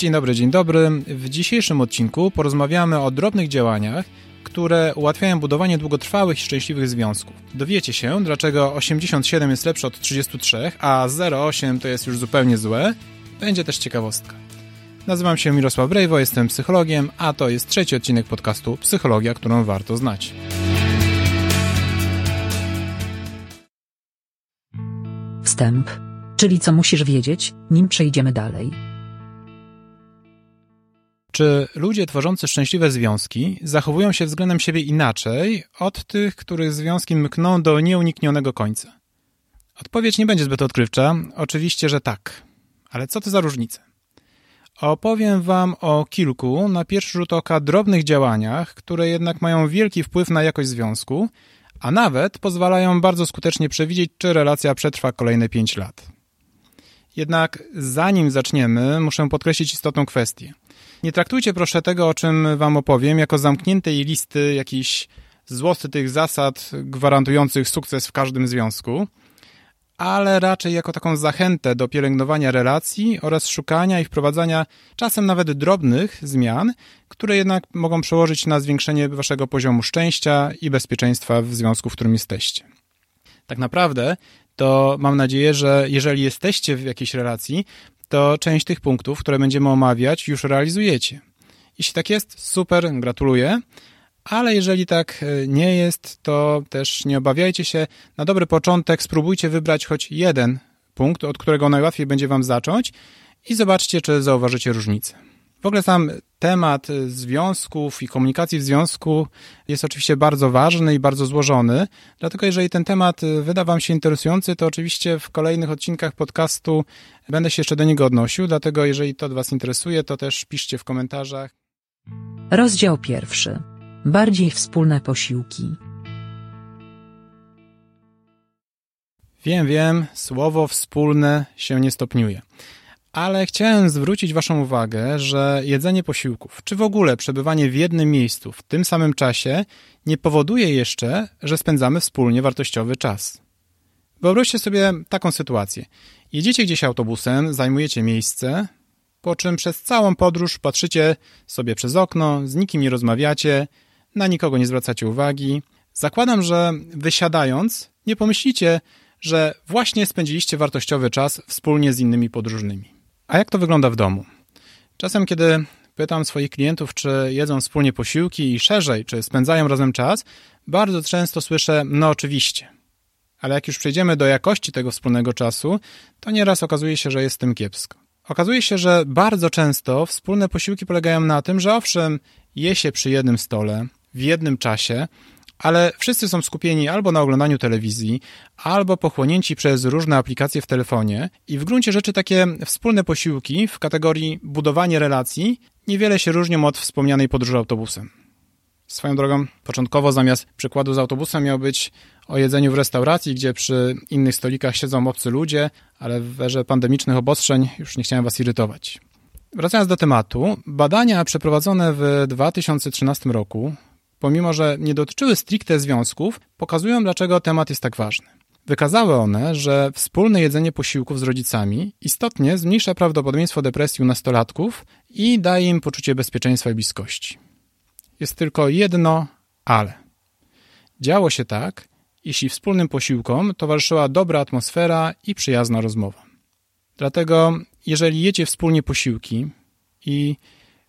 Dzień dobry, dzień dobry. W dzisiejszym odcinku porozmawiamy o drobnych działaniach, które ułatwiają budowanie długotrwałych i szczęśliwych związków. Dowiecie się, dlaczego 87 jest lepsze od 33, a 0,8 to jest już zupełnie złe. Będzie też ciekawostka. Nazywam się Mirosław Brejwo, jestem psychologiem, a to jest trzeci odcinek podcastu Psychologia, którą warto znać. Wstęp. Czyli co musisz wiedzieć, nim przejdziemy dalej. Czy ludzie tworzący szczęśliwe związki zachowują się względem siebie inaczej od tych, których związki mkną do nieuniknionego końca? Odpowiedź nie będzie zbyt odkrywcza. Oczywiście, że tak. Ale co to za różnice? Opowiem Wam o kilku, na pierwszy rzut oka, drobnych działaniach, które jednak mają wielki wpływ na jakość związku, a nawet pozwalają bardzo skutecznie przewidzieć, czy relacja przetrwa kolejne 5 lat. Jednak zanim zaczniemy, muszę podkreślić istotną kwestię. Nie traktujcie proszę tego, o czym Wam opowiem, jako zamkniętej listy jakichś złostych zasad gwarantujących sukces w każdym związku, ale raczej jako taką zachętę do pielęgnowania relacji oraz szukania i wprowadzania czasem nawet drobnych zmian, które jednak mogą przełożyć na zwiększenie Waszego poziomu szczęścia i bezpieczeństwa w związku, w którym jesteście. Tak naprawdę to mam nadzieję, że jeżeli jesteście w jakiejś relacji, to część tych punktów, które będziemy omawiać, już realizujecie. Jeśli tak jest, super, gratuluję. Ale jeżeli tak e, nie jest, to też nie obawiajcie się. Na dobry początek spróbujcie wybrać choć jeden punkt, od którego najłatwiej będzie Wam zacząć i zobaczcie, czy zauważycie różnicę. W ogóle sam temat związków i komunikacji w związku jest oczywiście bardzo ważny i bardzo złożony, dlatego jeżeli ten temat wyda Wam się interesujący, to oczywiście w kolejnych odcinkach podcastu będę się jeszcze do niego odnosił, dlatego jeżeli to Was interesuje, to też piszcie w komentarzach. Rozdział pierwszy. Bardziej wspólne posiłki. Wiem, wiem, słowo wspólne się nie stopniuje. Ale chciałem zwrócić Waszą uwagę, że jedzenie posiłków, czy w ogóle przebywanie w jednym miejscu w tym samym czasie, nie powoduje jeszcze, że spędzamy wspólnie wartościowy czas. Wyobraźcie sobie taką sytuację. Jedziecie gdzieś autobusem, zajmujecie miejsce, po czym przez całą podróż patrzycie sobie przez okno, z nikim nie rozmawiacie, na nikogo nie zwracacie uwagi. Zakładam, że wysiadając, nie pomyślicie, że właśnie spędziliście wartościowy czas wspólnie z innymi podróżnymi. A jak to wygląda w domu? Czasem, kiedy pytam swoich klientów, czy jedzą wspólnie posiłki i szerzej, czy spędzają razem czas, bardzo często słyszę, no oczywiście. Ale jak już przejdziemy do jakości tego wspólnego czasu, to nieraz okazuje się, że jest tym kiepsko. Okazuje się, że bardzo często wspólne posiłki polegają na tym, że owszem, je się przy jednym stole, w jednym czasie, ale wszyscy są skupieni albo na oglądaniu telewizji, albo pochłonięci przez różne aplikacje w telefonie i w gruncie rzeczy takie wspólne posiłki w kategorii budowanie relacji niewiele się różnią od wspomnianej podróży autobusem. Swoją drogą, początkowo zamiast przykładu z autobusem miał być o jedzeniu w restauracji, gdzie przy innych stolikach siedzą obcy ludzie, ale w erze pandemicznych obostrzeń już nie chciałem was irytować. Wracając do tematu, badania przeprowadzone w 2013 roku pomimo że nie dotyczyły stricte związków, pokazują, dlaczego temat jest tak ważny. Wykazały one, że wspólne jedzenie posiłków z rodzicami istotnie zmniejsza prawdopodobieństwo depresji u nastolatków i daje im poczucie bezpieczeństwa i bliskości. Jest tylko jedno ale. Działo się tak, jeśli wspólnym posiłkom towarzyszyła dobra atmosfera i przyjazna rozmowa. Dlatego, jeżeli jecie wspólnie posiłki i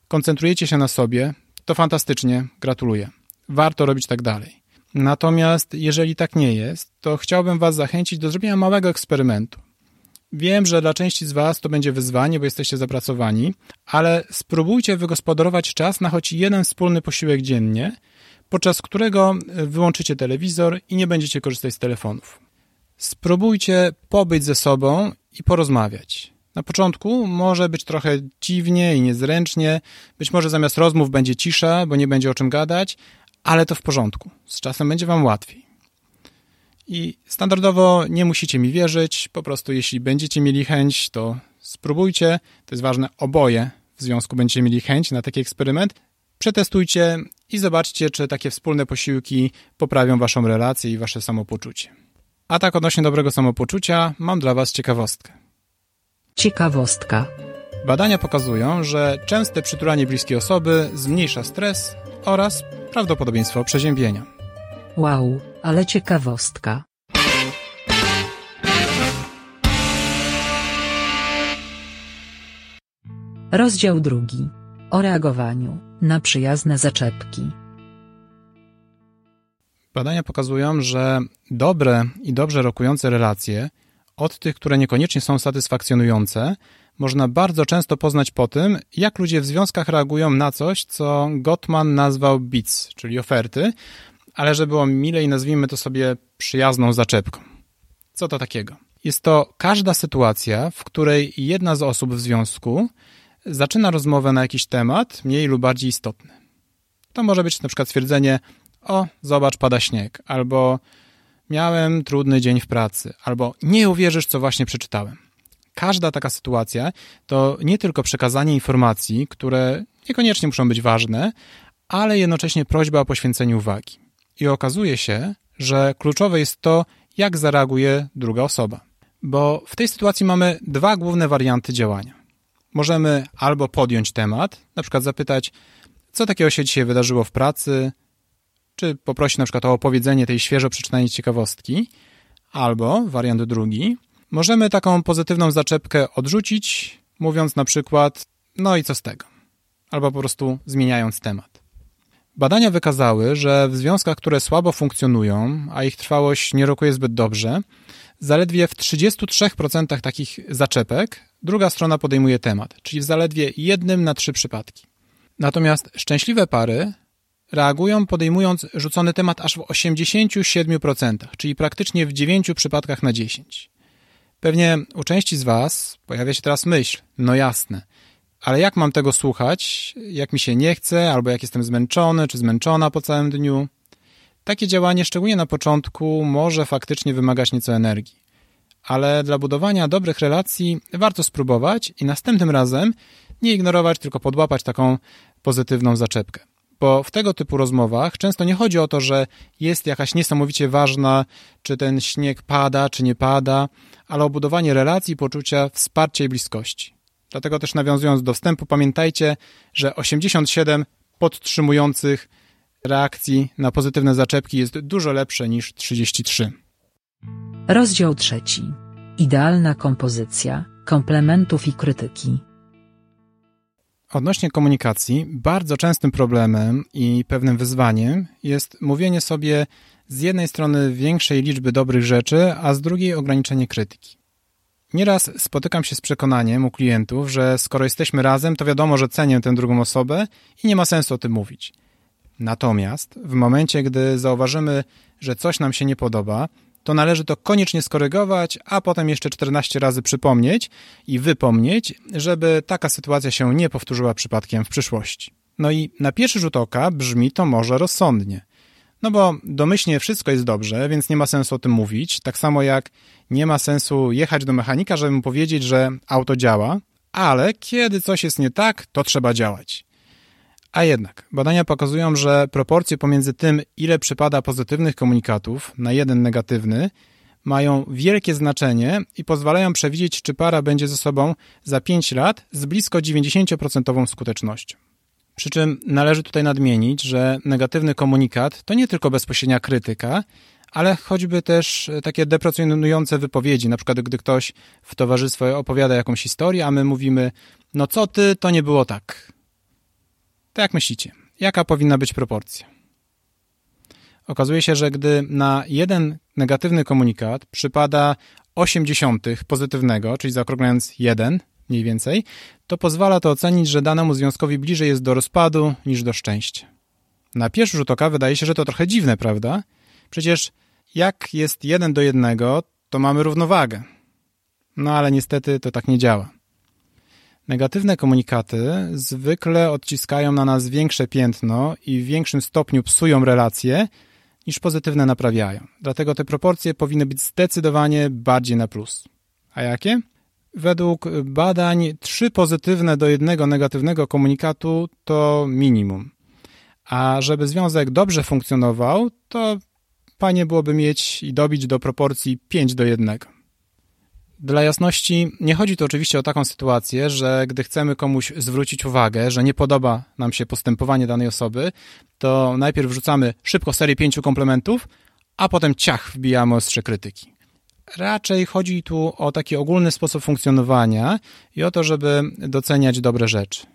koncentrujecie się na sobie, to fantastycznie, gratuluję warto robić tak dalej. Natomiast jeżeli tak nie jest, to chciałbym Was zachęcić do zrobienia małego eksperymentu. Wiem, że dla części z Was to będzie wyzwanie, bo jesteście zapracowani, ale spróbujcie wygospodarować czas na choć jeden wspólny posiłek dziennie, podczas którego wyłączycie telewizor i nie będziecie korzystać z telefonów. Spróbujcie pobyć ze sobą i porozmawiać. Na początku może być trochę dziwnie i niezręcznie, być może zamiast rozmów będzie cisza, bo nie będzie o czym gadać, ale to w porządku. Z czasem będzie Wam łatwiej. I standardowo nie musicie mi wierzyć, po prostu jeśli będziecie mieli chęć, to spróbujcie. To jest ważne, oboje w związku będziecie mieli chęć na taki eksperyment. Przetestujcie i zobaczcie, czy takie wspólne posiłki poprawią Waszą relację i Wasze samopoczucie. A tak odnośnie dobrego samopoczucia, mam dla Was ciekawostkę. Ciekawostka. Badania pokazują, że częste przytulanie bliskiej osoby zmniejsza stres oraz prawdopodobieństwo przeziębienia. Wow, ale ciekawostka. Rozdział drugi. O reagowaniu na przyjazne zaczepki. Badania pokazują, że dobre i dobrze rokujące relacje, od tych, które niekoniecznie są satysfakcjonujące, można bardzo często poznać po tym, jak ludzie w związkach reagują na coś, co Gottman nazwał bits, czyli oferty, ale żeby było milej, nazwijmy to sobie przyjazną zaczepką. Co to takiego? Jest to każda sytuacja, w której jedna z osób w związku zaczyna rozmowę na jakiś temat, mniej lub bardziej istotny. To może być na przykład stwierdzenie: O, zobacz, pada śnieg, albo miałem trudny dzień w pracy, albo nie uwierzysz, co właśnie przeczytałem. Każda taka sytuacja to nie tylko przekazanie informacji, które niekoniecznie muszą być ważne, ale jednocześnie prośba o poświęcenie uwagi. I okazuje się, że kluczowe jest to, jak zareaguje druga osoba. Bo w tej sytuacji mamy dwa główne warianty działania. Możemy albo podjąć temat, na przykład zapytać, co takiego się dzisiaj wydarzyło w pracy, czy poprosić na przykład o opowiedzenie tej świeżo przeczytanej ciekawostki, albo wariant drugi, możemy taką pozytywną zaczepkę odrzucić, mówiąc na przykład, no i co z tego, albo po prostu zmieniając temat. Badania wykazały, że w związkach, które słabo funkcjonują, a ich trwałość nie rokuje zbyt dobrze, zaledwie w 33% takich zaczepek druga strona podejmuje temat, czyli w zaledwie jednym na trzy przypadki. Natomiast szczęśliwe pary reagują podejmując rzucony temat aż w 87%, czyli praktycznie w 9 przypadkach na 10. Pewnie u części z Was pojawia się teraz myśl, no jasne, ale jak mam tego słuchać, jak mi się nie chce, albo jak jestem zmęczony czy zmęczona po całym dniu? Takie działanie, szczególnie na początku, może faktycznie wymagać nieco energii. Ale dla budowania dobrych relacji warto spróbować i następnym razem nie ignorować, tylko podłapać taką pozytywną zaczepkę. Bo w tego typu rozmowach często nie chodzi o to, że jest jakaś niesamowicie ważna, czy ten śnieg pada, czy nie pada, ale o budowanie relacji, poczucia wsparcia i bliskości. Dlatego też nawiązując do wstępu, pamiętajcie, że 87 podtrzymujących reakcji na pozytywne zaczepki jest dużo lepsze niż 33. Rozdział trzeci. Idealna kompozycja, komplementów i krytyki. Odnośnie komunikacji, bardzo częstym problemem i pewnym wyzwaniem jest mówienie sobie z jednej strony większej liczby dobrych rzeczy, a z drugiej ograniczenie krytyki. Nieraz spotykam się z przekonaniem u klientów, że skoro jesteśmy razem, to wiadomo, że cenię tę drugą osobę i nie ma sensu o tym mówić. Natomiast w momencie, gdy zauważymy, że coś nam się nie podoba, to należy to koniecznie skorygować, a potem jeszcze 14 razy przypomnieć i wypomnieć, żeby taka sytuacja się nie powtórzyła przypadkiem w przyszłości. No i na pierwszy rzut oka brzmi to może rozsądnie. No bo domyślnie wszystko jest dobrze, więc nie ma sensu o tym mówić. Tak samo jak nie ma sensu jechać do mechanika, żeby mu powiedzieć, że auto działa, ale kiedy coś jest nie tak, to trzeba działać. A jednak, badania pokazują, że proporcje pomiędzy tym, ile przypada pozytywnych komunikatów na jeden negatywny, mają wielkie znaczenie i pozwalają przewidzieć, czy para będzie ze sobą za 5 lat z blisko 90% skutecznością. Przy czym należy tutaj nadmienić, że negatywny komunikat to nie tylko bezpośrednia krytyka, ale choćby też takie deprecjonujące wypowiedzi, na przykład gdy ktoś w towarzystwie opowiada jakąś historię, a my mówimy, no co ty, to nie było tak. To jak myślicie, jaka powinna być proporcja? Okazuje się, że gdy na jeden negatywny komunikat przypada 80 pozytywnego, czyli zaokrąglając 1 mniej więcej, to pozwala to ocenić, że danemu związkowi bliżej jest do rozpadu niż do szczęścia. Na pierwszy rzut oka wydaje się, że to trochę dziwne, prawda? Przecież jak jest jeden do jednego, to mamy równowagę. No ale niestety to tak nie działa. Negatywne komunikaty zwykle odciskają na nas większe piętno i w większym stopniu psują relacje, niż pozytywne naprawiają. Dlatego te proporcje powinny być zdecydowanie bardziej na plus. A jakie? Według badań trzy pozytywne do jednego negatywnego komunikatu to minimum. A żeby związek dobrze funkcjonował, to fajnie byłoby mieć i dobić do proporcji 5 do 1. Dla jasności, nie chodzi tu oczywiście o taką sytuację, że gdy chcemy komuś zwrócić uwagę, że nie podoba nam się postępowanie danej osoby, to najpierw wrzucamy szybko serię pięciu komplementów, a potem ciach wbijamy ostrze krytyki. Raczej chodzi tu o taki ogólny sposób funkcjonowania i o to, żeby doceniać dobre rzeczy.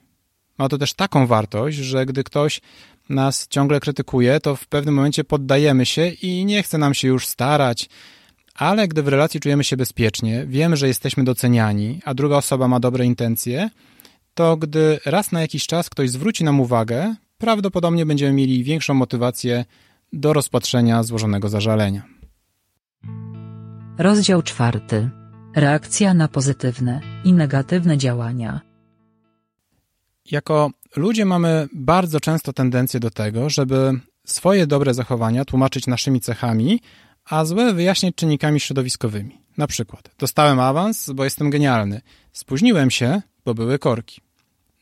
Ma to też taką wartość, że gdy ktoś nas ciągle krytykuje, to w pewnym momencie poddajemy się i nie chce nam się już starać, ale gdy w relacji czujemy się bezpiecznie, wiemy, że jesteśmy doceniani, a druga osoba ma dobre intencje, to gdy raz na jakiś czas ktoś zwróci nam uwagę, prawdopodobnie będziemy mieli większą motywację do rozpatrzenia złożonego zażalenia. Rozdział czwarty. Reakcja na pozytywne i negatywne działania. Jako ludzie mamy bardzo często tendencję do tego, żeby swoje dobre zachowania tłumaczyć naszymi cechami, a złe wyjaśniać czynnikami środowiskowymi. Na przykład, dostałem awans, bo jestem genialny. Spóźniłem się, bo były korki.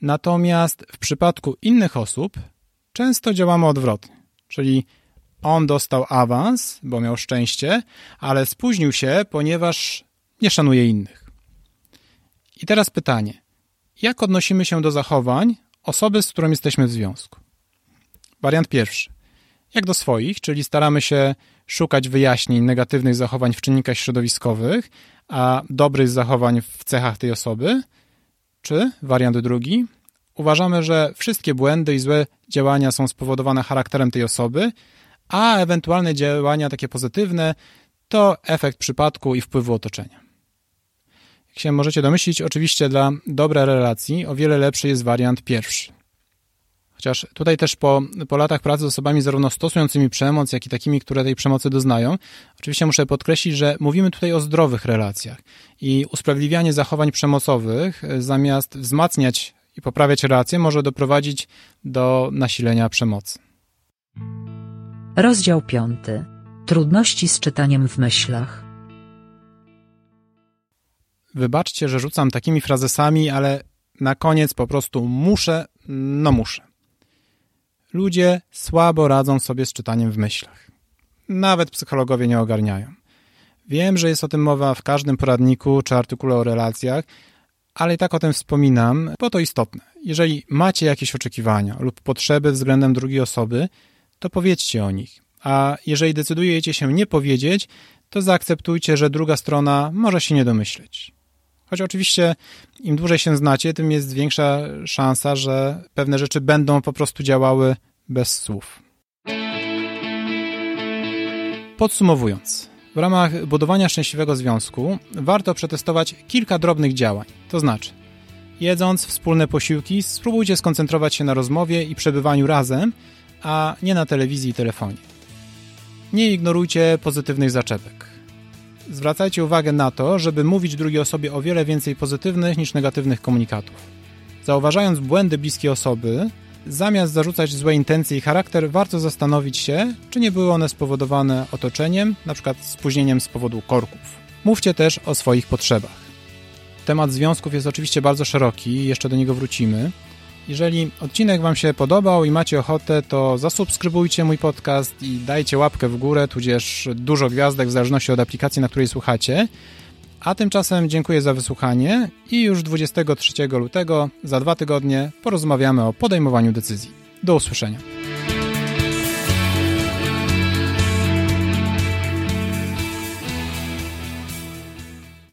Natomiast w przypadku innych osób często działamy odwrotnie. Czyli on dostał awans, bo miał szczęście, ale spóźnił się, ponieważ nie szanuje innych. I teraz pytanie. Jak odnosimy się do zachowań osoby, z którą jesteśmy w związku? Wariant pierwszy. Jak do swoich, czyli staramy się szukać wyjaśnień negatywnych zachowań w czynnikach środowiskowych, a dobrych zachowań w cechach tej osoby. Czy wariant drugi. Uważamy, że wszystkie błędy i złe działania są spowodowane charakterem tej osoby, a ewentualne działania takie pozytywne to efekt przypadku i wpływu otoczenia. Jak się możecie domyślić, oczywiście dla dobrej relacji o wiele lepszy jest wariant pierwszy. Chociaż tutaj też po, po latach pracy z osobami zarówno stosującymi przemoc, jak i takimi, które tej przemocy doznają, oczywiście muszę podkreślić, że mówimy tutaj o zdrowych relacjach i usprawiedliwianie zachowań przemocowych zamiast wzmacniać i poprawiać relacje może doprowadzić do nasilenia przemocy. Rozdział piąty. Trudności z czytaniem w myślach. Wybaczcie, że rzucam takimi frazesami, ale na koniec po prostu muszę, no muszę. Ludzie słabo radzą sobie z czytaniem w myślach. Nawet psychologowie nie ogarniają. Wiem, że jest o tym mowa w każdym poradniku czy artykule o relacjach, ale i tak o tym wspominam, bo to istotne. Jeżeli macie jakieś oczekiwania lub potrzeby względem drugiej osoby, to powiedzcie o nich. A jeżeli decydujecie się nie powiedzieć, to zaakceptujcie, że druga strona może się nie domyśleć. Choć oczywiście im dłużej się znacie, tym jest większa szansa, że pewne rzeczy będą po prostu działały bez słów. Podsumowując, w ramach budowania szczęśliwego związku warto przetestować kilka drobnych działań. To znaczy, jedząc wspólne posiłki, spróbujcie skoncentrować się na rozmowie i przebywaniu razem, a nie na telewizji i telefonie. Nie ignorujcie pozytywnych zaczepek. Zwracajcie uwagę na to, żeby mówić drugiej osobie o wiele więcej pozytywnych niż negatywnych komunikatów. Zauważając błędy bliskiej osoby, zamiast zarzucać złe intencje i charakter, warto zastanowić się, czy nie były one spowodowane otoczeniem, np. spóźnieniem z powodu korków. Mówcie też o swoich potrzebach. Temat związków jest oczywiście bardzo szeroki, jeszcze do niego wrócimy. Jeżeli odcinek Wam się podobał i macie ochotę, to zasubskrybujcie mój podcast i dajcie łapkę w górę, tudzież dużo gwiazdek w zależności od aplikacji, na której słuchacie. A tymczasem dziękuję za wysłuchanie i już 23 lutego, za dwa tygodnie, porozmawiamy o podejmowaniu decyzji. Do usłyszenia.